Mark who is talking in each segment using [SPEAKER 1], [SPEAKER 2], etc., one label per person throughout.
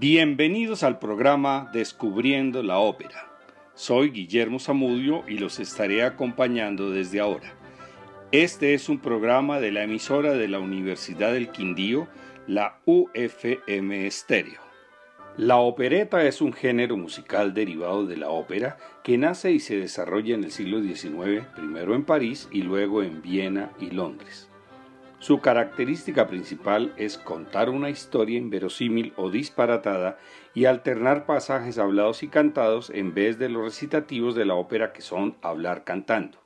[SPEAKER 1] Bienvenidos al programa Descubriendo la Ópera. Soy Guillermo Zamudio y los estaré acompañando desde ahora. Este es un programa de la emisora de la Universidad del Quindío, la UFM Estéreo. La opereta es un género musical derivado de la ópera que nace y se desarrolla en el siglo XIX, primero en París y luego en Viena y Londres. Su característica principal es contar una historia inverosímil o disparatada y alternar pasajes hablados y cantados en vez de los recitativos de la ópera que son hablar cantando.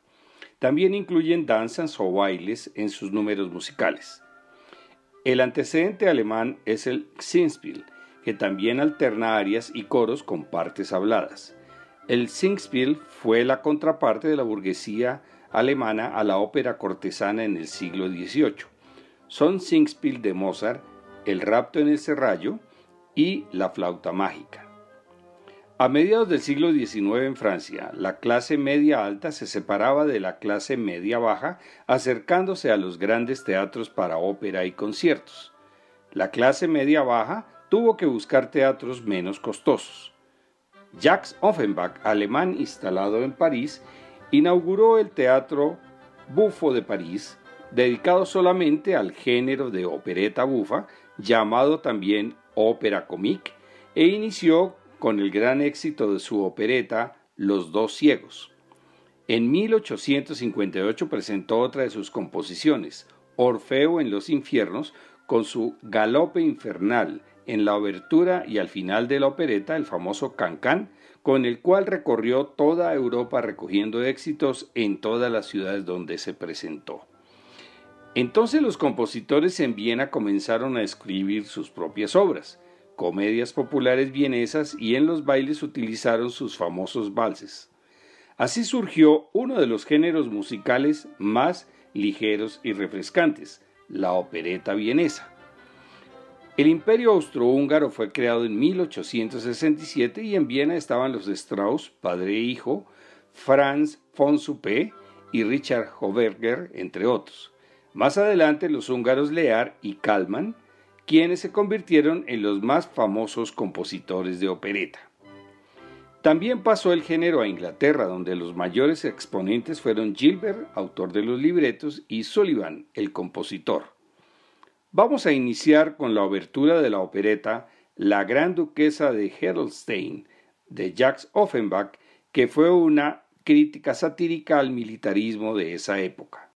[SPEAKER 1] También incluyen danzas o bailes en sus números musicales. El antecedente alemán es el Singspiel, que también alterna arias y coros con partes habladas. El Singspiel fue la contraparte de la burguesía alemana a la ópera cortesana en el siglo XVIII. Son Singspiel de Mozart, El rapto en el serrallo y La flauta mágica. A mediados del siglo XIX en Francia, la clase media alta se separaba de la clase media baja, acercándose a los grandes teatros para ópera y conciertos. La clase media baja tuvo que buscar teatros menos costosos. Jacques Offenbach, alemán instalado en París, inauguró el Teatro Bufo de París, dedicado solamente al género de opereta bufa, llamado también ópera comique, e inició con el gran éxito de su opereta Los dos ciegos. En 1858 presentó otra de sus composiciones, Orfeo en los infiernos, con su Galope infernal, en la obertura y al final de la opereta el famoso Cancán, con el cual recorrió toda Europa recogiendo éxitos en todas las ciudades donde se presentó. Entonces los compositores en Viena comenzaron a escribir sus propias obras, comedias populares vienesas y en los bailes utilizaron sus famosos valses. Así surgió uno de los géneros musicales más ligeros y refrescantes, la opereta vienesa. El imperio austrohúngaro fue creado en 1867 y en Viena estaban los Strauss, padre e hijo, Franz von Suppé y Richard Hoverger, entre otros. Más adelante los húngaros Lear y Kalman, quienes se convirtieron en los más famosos compositores de opereta. También pasó el género a Inglaterra, donde los mayores exponentes fueron Gilbert, autor de los libretos, y Sullivan, el compositor. Vamos a iniciar con la obertura de la opereta La Gran Duquesa de Herolstein de Jacques Offenbach, que fue una crítica satírica al militarismo de esa época.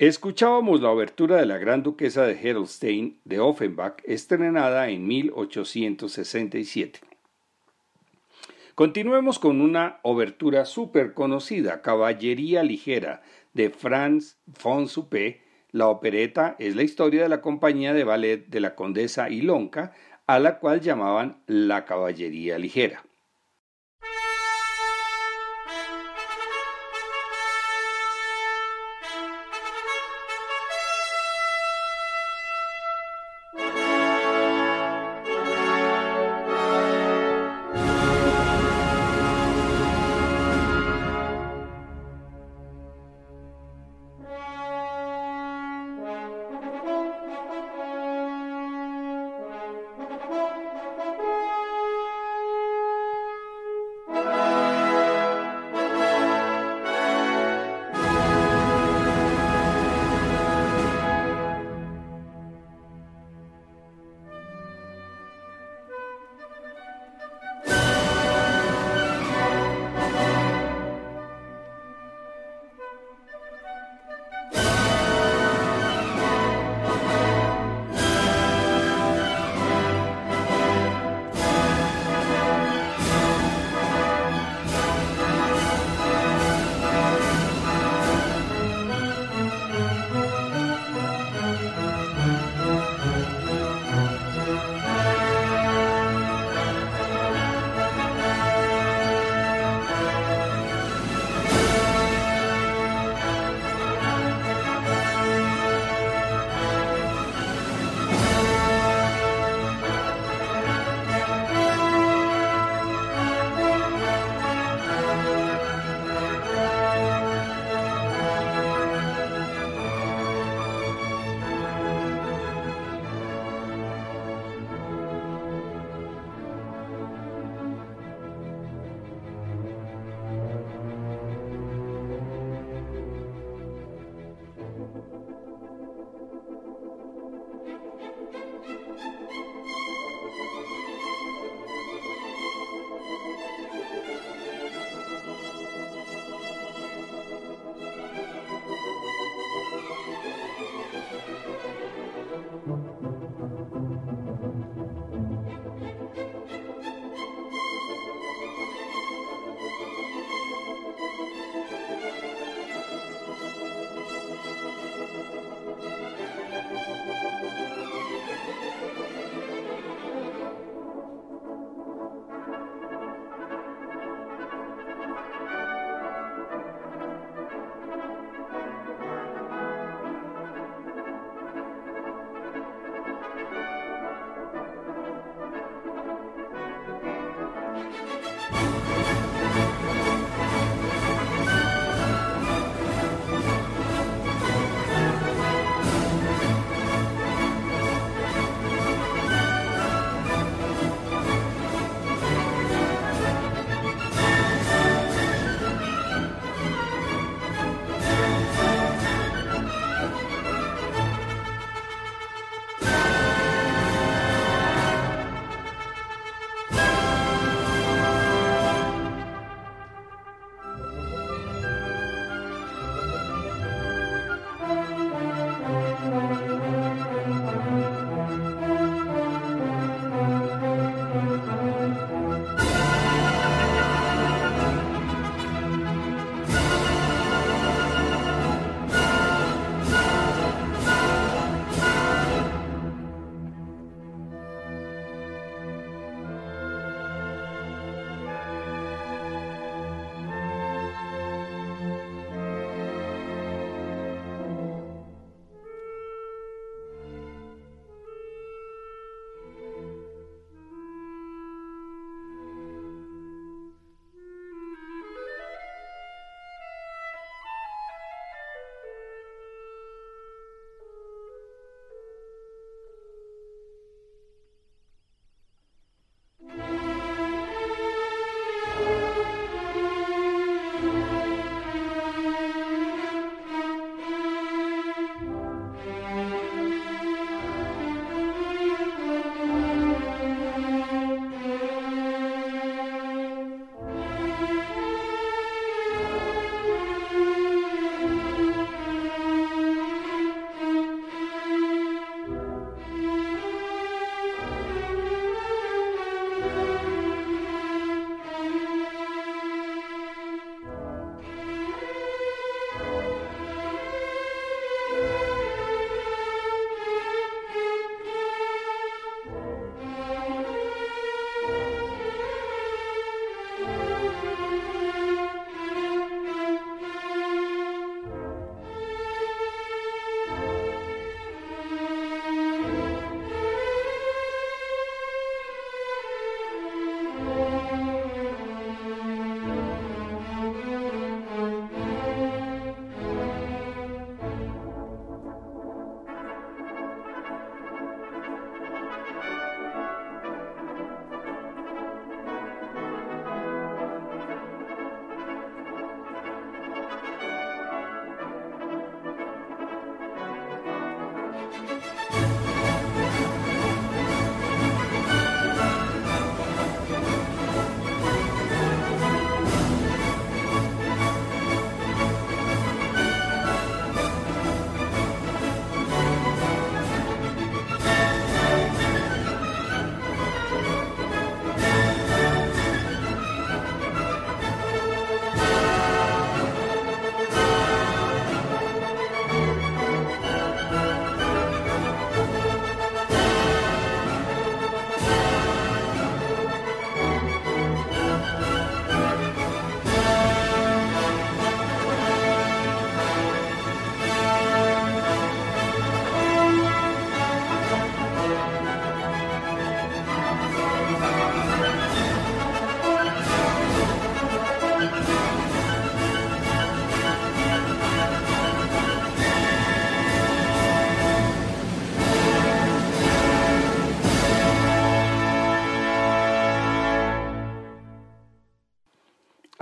[SPEAKER 1] Escuchábamos la obertura de la Gran Duquesa de Herolstein de Offenbach, estrenada en 1867. Continuemos con una obertura súper conocida, Caballería Ligera, de Franz von Suppé. La opereta es la historia de la compañía de ballet de la condesa Ilonka, a la cual llamaban la Caballería Ligera.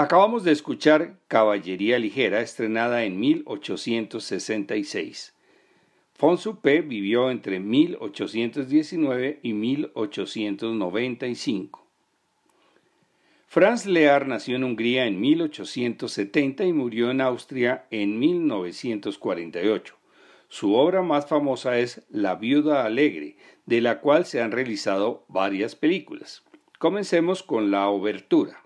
[SPEAKER 1] Acabamos de escuchar Caballería Ligera, estrenada en 1866. Fonsupe vivió entre 1819 y 1895. Franz Lear nació en Hungría en 1870 y murió en Austria en 1948. Su obra más famosa es La viuda alegre, de la cual se han realizado varias películas. Comencemos con la obertura.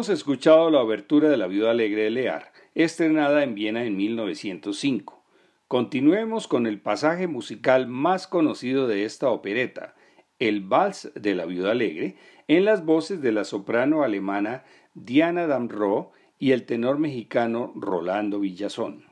[SPEAKER 1] Hemos escuchado la abertura de La Viuda Alegre de Lear, estrenada en Viena en 1905. Continuemos con el pasaje musical más conocido de esta opereta, el Vals de la Viuda Alegre, en las voces de la soprano alemana Diana Damro y el tenor mexicano Rolando Villazón.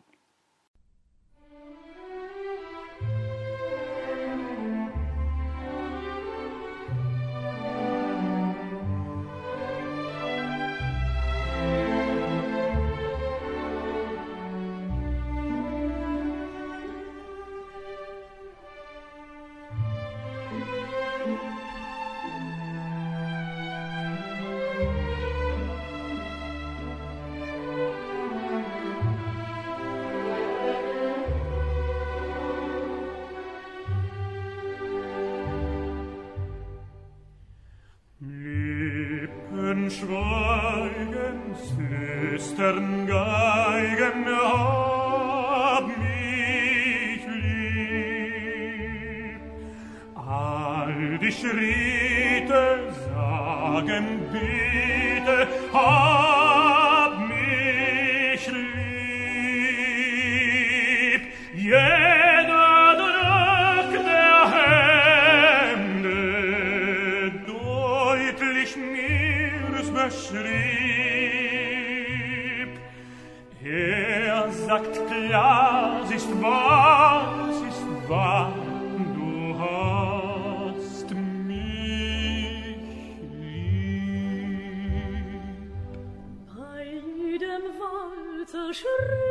[SPEAKER 2] Heeres beschrieb. Er sagt klar, es ist wahr, es ist wahr, du hast mich lieb.
[SPEAKER 3] Bei jedem Walzer schrieb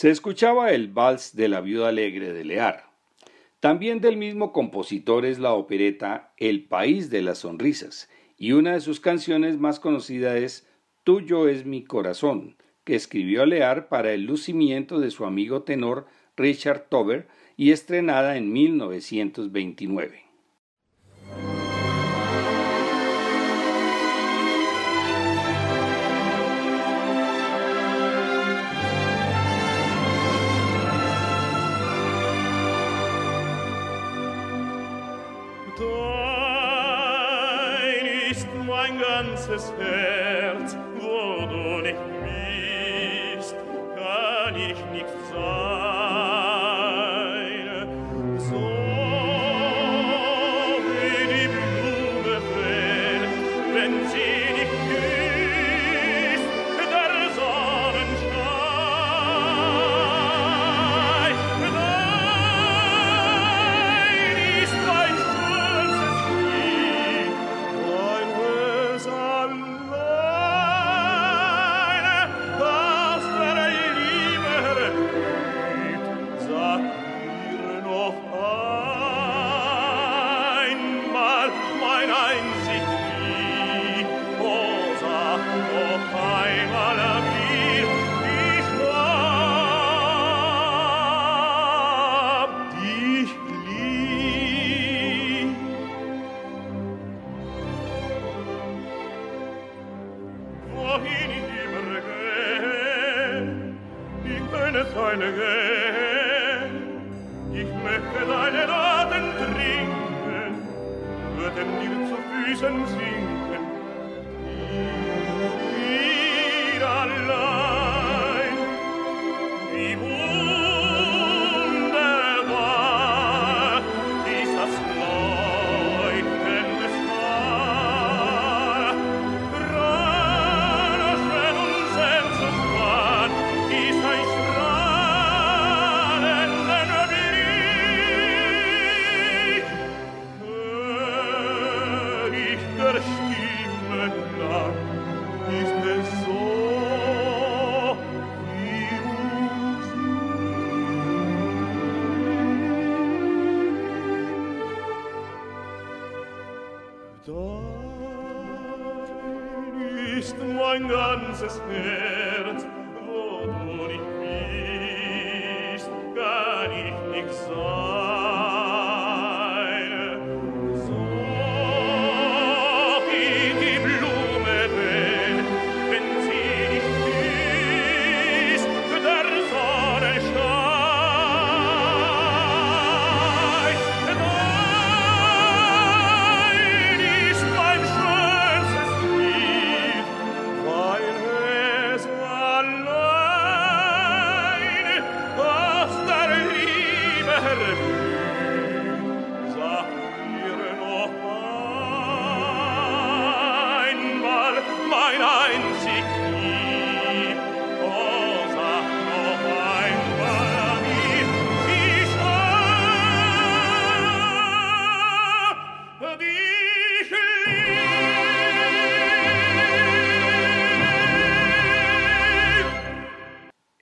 [SPEAKER 1] Se escuchaba el vals de la viuda alegre de Lear. También del mismo compositor es la opereta El País de las Sonrisas, y una de sus canciones más conocidas es Tuyo es mi corazón, que escribió Lear para el lucimiento de su amigo tenor Richard Tober y estrenada en 1929.
[SPEAKER 2] des Herrn. dahin immer gehen. Ich bin es eine. Ich möchte deine Raten trinken, würden dir zu Füßen singen.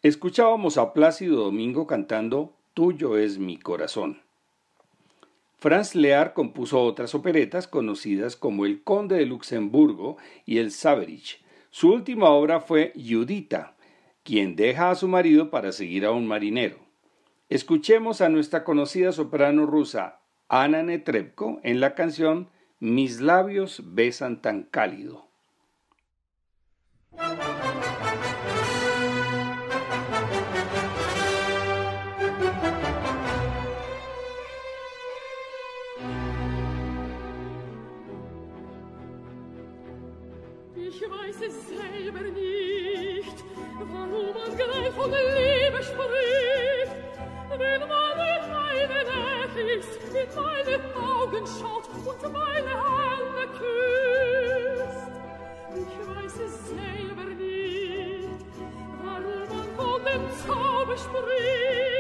[SPEAKER 1] Escuchábamos a Plácido Domingo cantando Tuyo es mi corazón. Franz Lear compuso otras operetas conocidas como El Conde de Luxemburgo y El Saberich. Su última obra fue Judita, quien deja a su marido para seguir a un marinero. Escuchemos a nuestra conocida soprano rusa Ana Netrebko en la canción Mis labios besan tan cálido.
[SPEAKER 3] Weiß es selber nicht, warum man gleich von Liebe spricht. Wenn man in meine Nähe ist, in meine Augen schaut und meine Hände küsst. Ich weiß es selber nicht, warum man von dem Zauber spricht.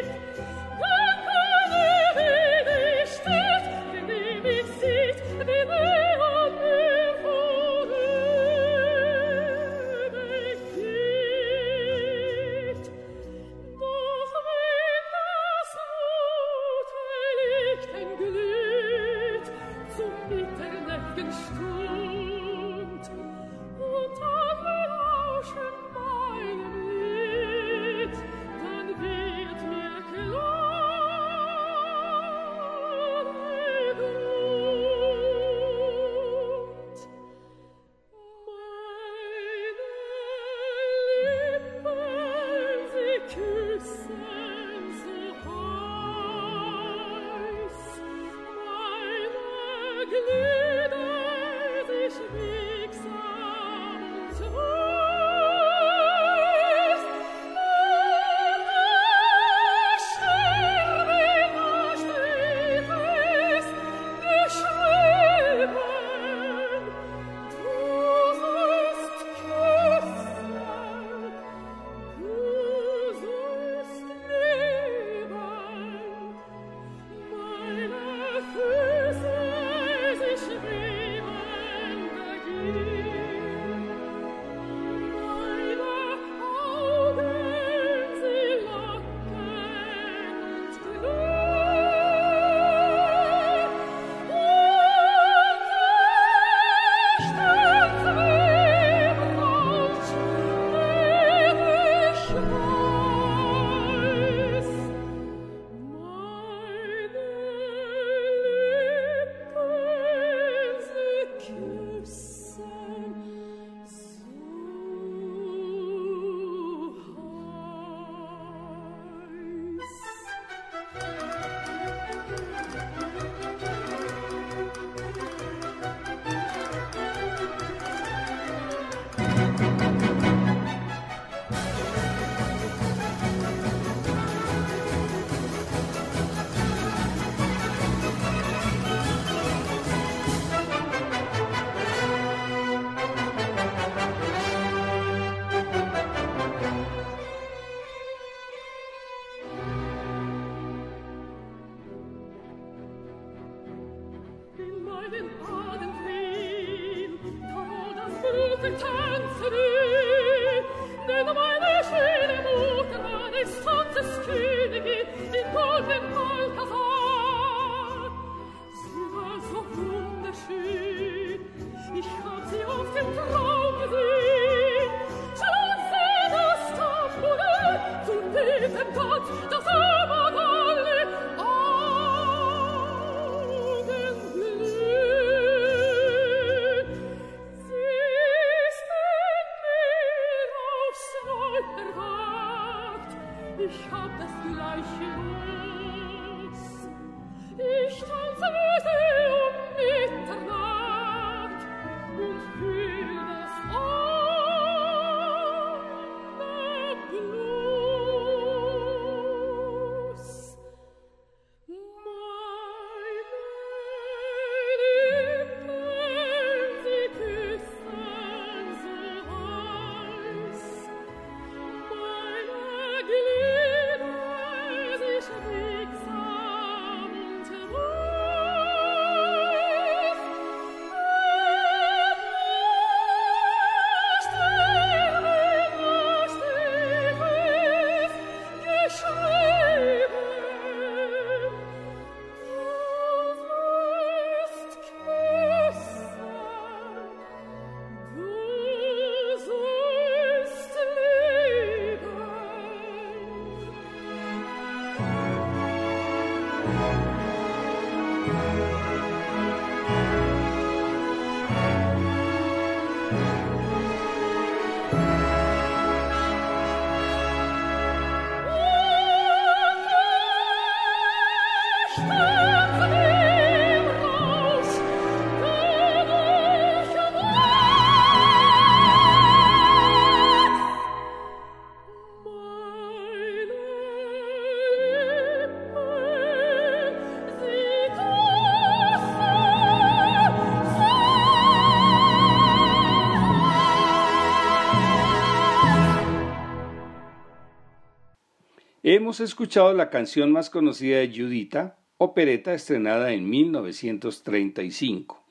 [SPEAKER 3] Hemos escuchado la canción más conocida de Judita, opereta estrenada en 1935.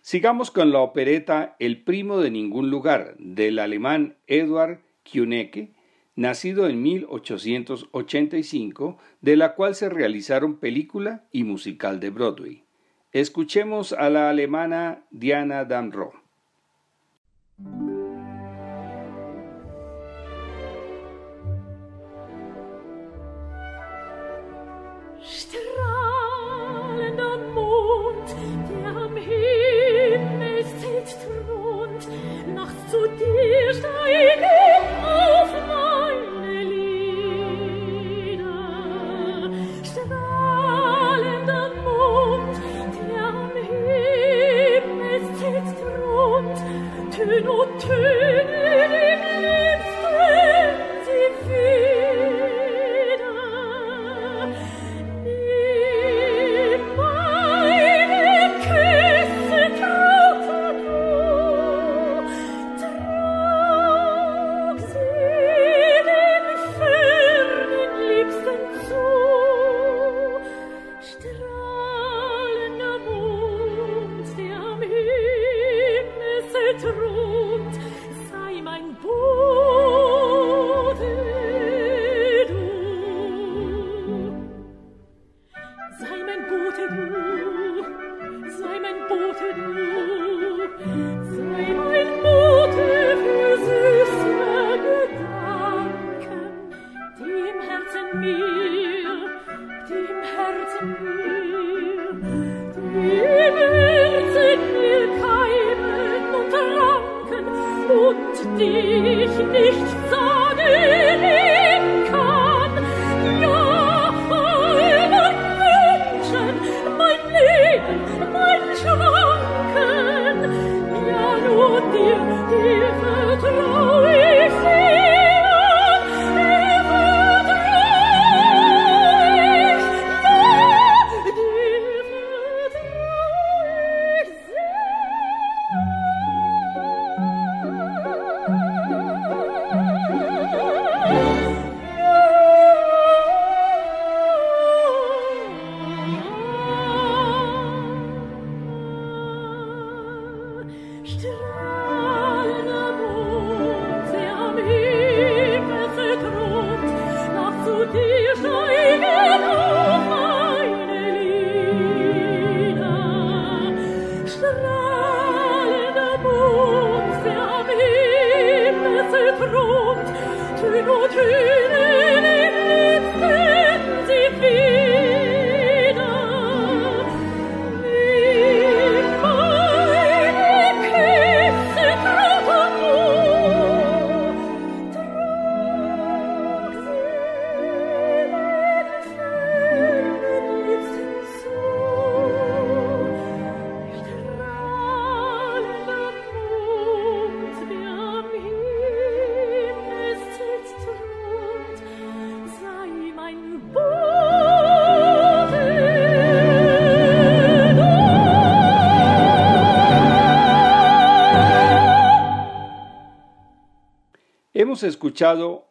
[SPEAKER 3] Sigamos con la opereta El primo de ningún lugar, del alemán Eduard Künecke, nacido en 1885, de la cual se realizaron película y musical de Broadway. Escuchemos a la alemana Diana Damrow.
[SPEAKER 2] Штраф!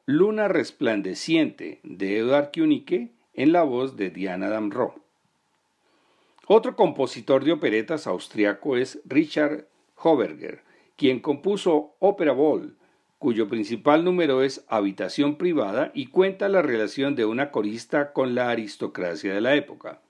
[SPEAKER 2] Luna Resplandeciente de Edward Kunicke en la voz de Diana Damro. Otro compositor de operetas austriaco es Richard Hoberger, quien compuso Opera Ball, cuyo principal número es Habitación Privada y cuenta la relación de una corista con la aristocracia de la época.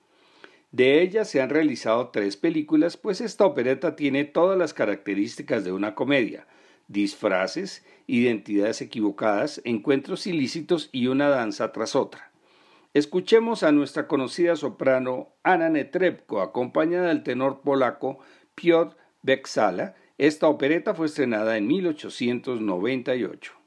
[SPEAKER 2] De ella se han realizado tres películas, pues esta opereta tiene todas las características de una comedia, disfraces, identidades equivocadas, encuentros ilícitos y una danza tras otra. Escuchemos a nuestra conocida soprano Anna Netrebko, acompañada del tenor polaco Piotr Beksala. Esta opereta fue estrenada en 1898.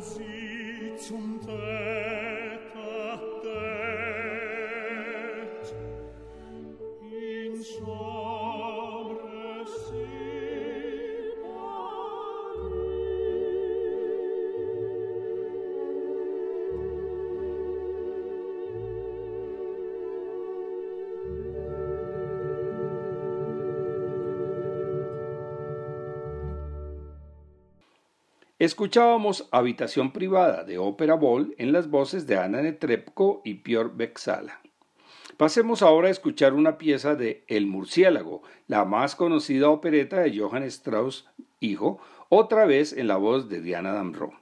[SPEAKER 2] see. Escuchábamos Habitación Privada de Ópera Ball en las voces de Anna Netrebko y Piotr Beksala. Pasemos ahora a escuchar una pieza de El Murciélago, la más conocida opereta de Johann Strauss, hijo, otra vez en la voz de Diana Damro.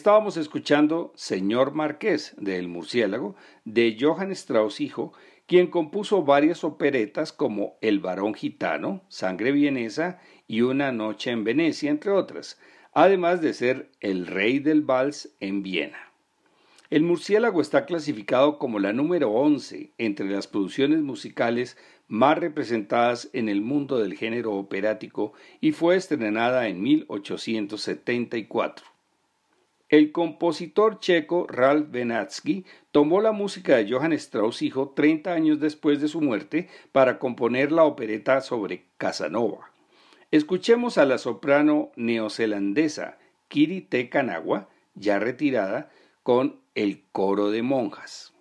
[SPEAKER 1] Estábamos escuchando Señor Marqués de El Murciélago de Johann Strauss hijo, quien compuso varias operetas como El varón gitano, Sangre vienesa y Una noche en Venecia, entre otras, además de ser el rey del vals en Viena. El Murciélago está clasificado como la número 11 entre las producciones musicales más representadas en el mundo del género operático y fue estrenada en 1874. El compositor checo Ralph Benatsky tomó la música de Johann Strauss hijo 30 años después de su muerte para componer la opereta sobre Casanova. Escuchemos a la soprano neozelandesa Kiri Te Kanawa, ya retirada, con el coro de monjas.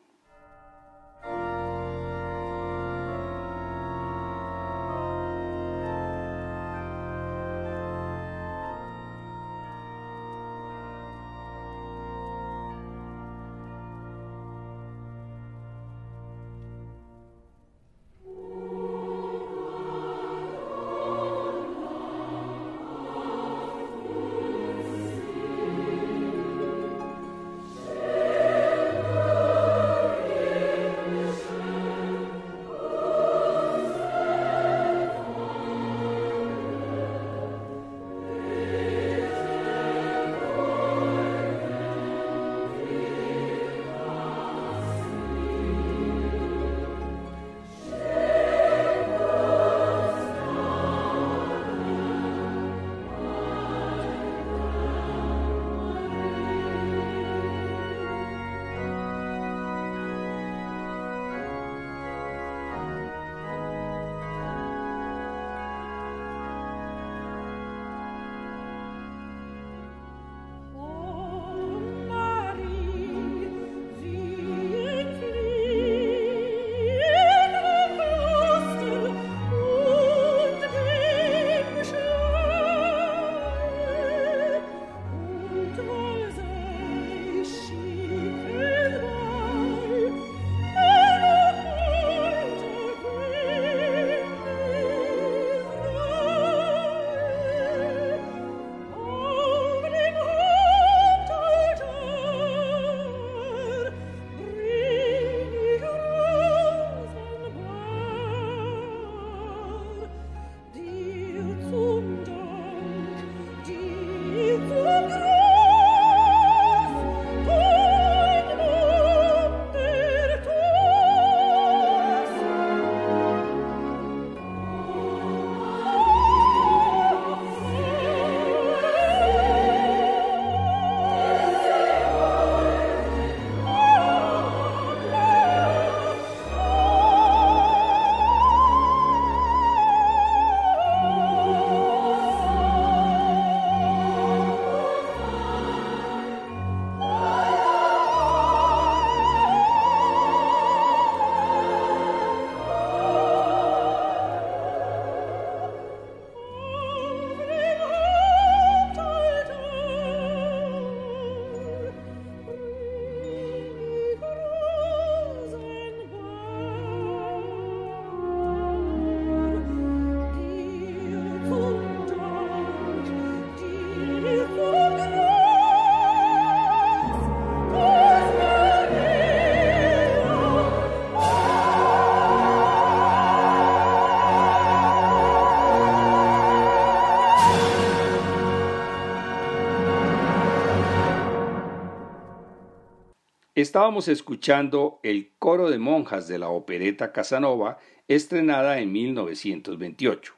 [SPEAKER 2] Estábamos escuchando el coro de monjas de la opereta Casanova, estrenada en 1928.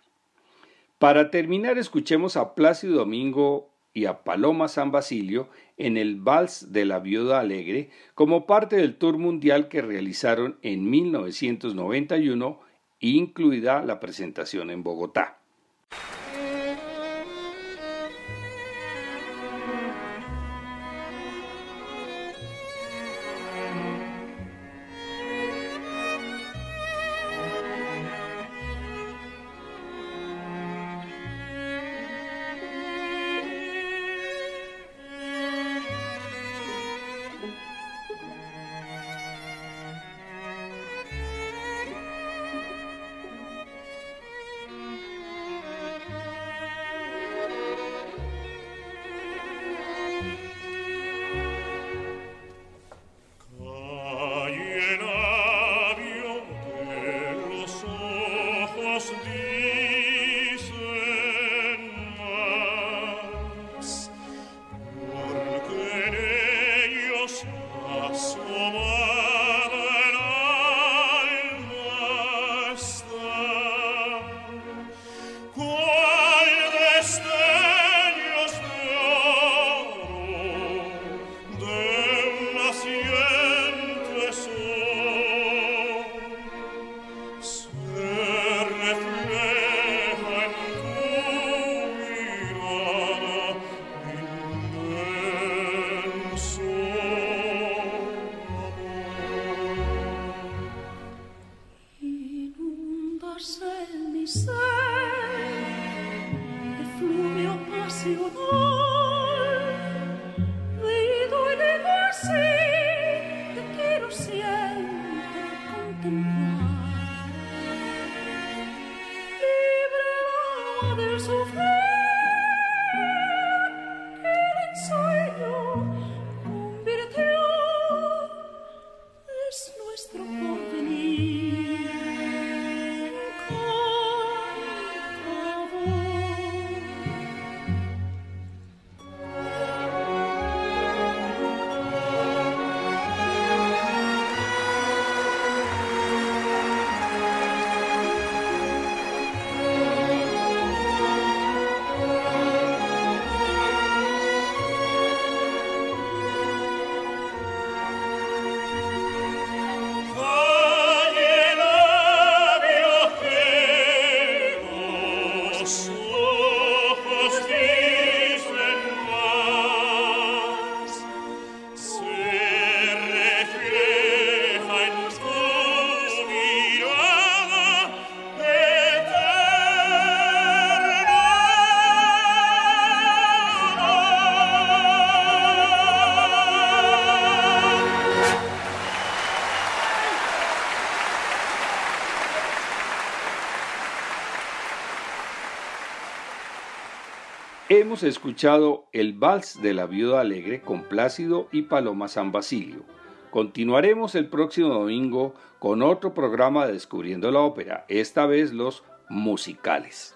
[SPEAKER 2] Para terminar, escuchemos a Plácido Domingo y a Paloma San Basilio en el Vals de la Viuda Alegre como parte del tour mundial que realizaron en 1991, incluida la presentación en Bogotá. to. Hemos escuchado el Vals de la Viuda Alegre con Plácido y Paloma San Basilio. Continuaremos el próximo domingo con otro programa de Descubriendo la Ópera, esta vez los musicales.